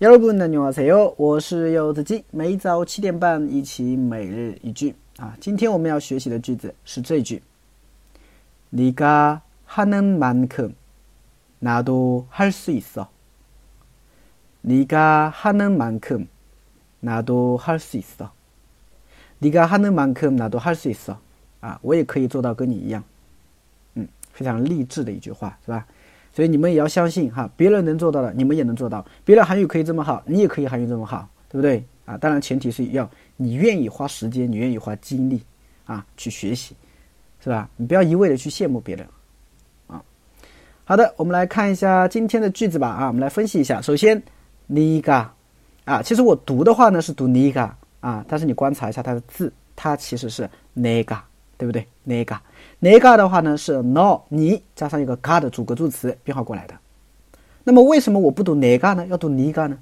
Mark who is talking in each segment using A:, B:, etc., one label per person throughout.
A: 여러분 안녕하세요. 我是柚子鸡，每早七点半一起每日一句啊。今天我们要学习的句子是这句：네가하는만큼나도할수있어。 네가하는만큼나도할수있어。 네가하는만큼나도할수있어啊，我也可以做到跟你一样。嗯，非常励志的一句话，是吧？ 所以你们也要相信哈，别人能做到的，你们也能做到。别人韩语可以这么好，你也可以韩语这么好，对不对啊？当然前提是要你愿意花时间，你愿意花精力啊去学习，是吧？你不要一味的去羡慕别人啊。好的，我们来看一下今天的句子吧啊，我们来分析一下。首先，neg 啊，其实我读的话呢是读 neg 啊，但是你观察一下它的字，它其实是 neg。对不对？nega nega 的话呢是 no 你加上一个 ga 的主格助词变化过来的。那么为什么我不读 nega 呢？要读 niga 呢？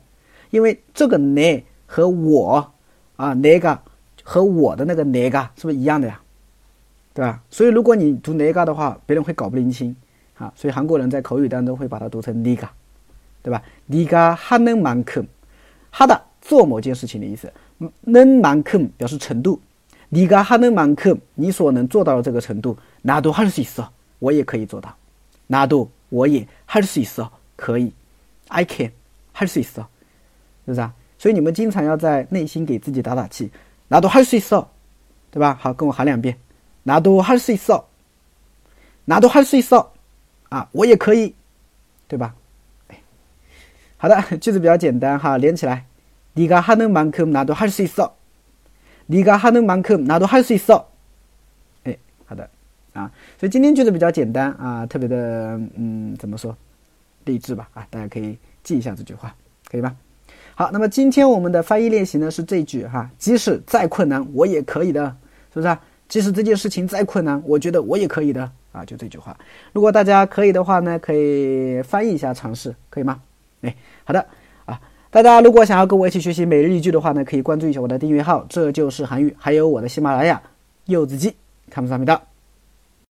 A: 因为这个 ne 和我啊 nega 和我的那个 nega 是不是一样的呀？对吧？所以如果你读 nega 的话，别人会搞不灵清啊。所以韩国人在口语当中会把它读成 niga，对吧？niga 하는哈的，做某件事情的意思，는만큼表示程度。你가하는만큼你所能做到的这个程度，나도할수있 어， 我也可以做到。나도我也할수있 어， 可以。I can 할수있 어， 是不是啊？所以你们经常要在内心给自己打打气。나도할수있 어， 对吧？好，跟我喊两遍。나도할수있 어， 나도할수있 어， 啊，我也可以，对吧？好的，句子比较简单哈，连起来。你가하는만큼나도할수있 어。 你가하는만큼나도할수있 어。 哎，好的啊，所以今天句子比较简单啊，特别的嗯，怎么说，励志吧啊，大家可以记一下这句话，可以吧？好，那么今天我们的翻译练习呢是这句哈，即使再困难我也可以的，是不是？即使这件事情再困难，我觉得我也可以的啊，就这句话。如果大家可以的话呢，可以翻译一下尝试，可以吗？哎，好的。 大家如果想要跟我一起学习每日一句的话呢，可以关注一下我的订阅号，这就是韩语，还有我的喜马拉雅柚子鸡，看不上没的。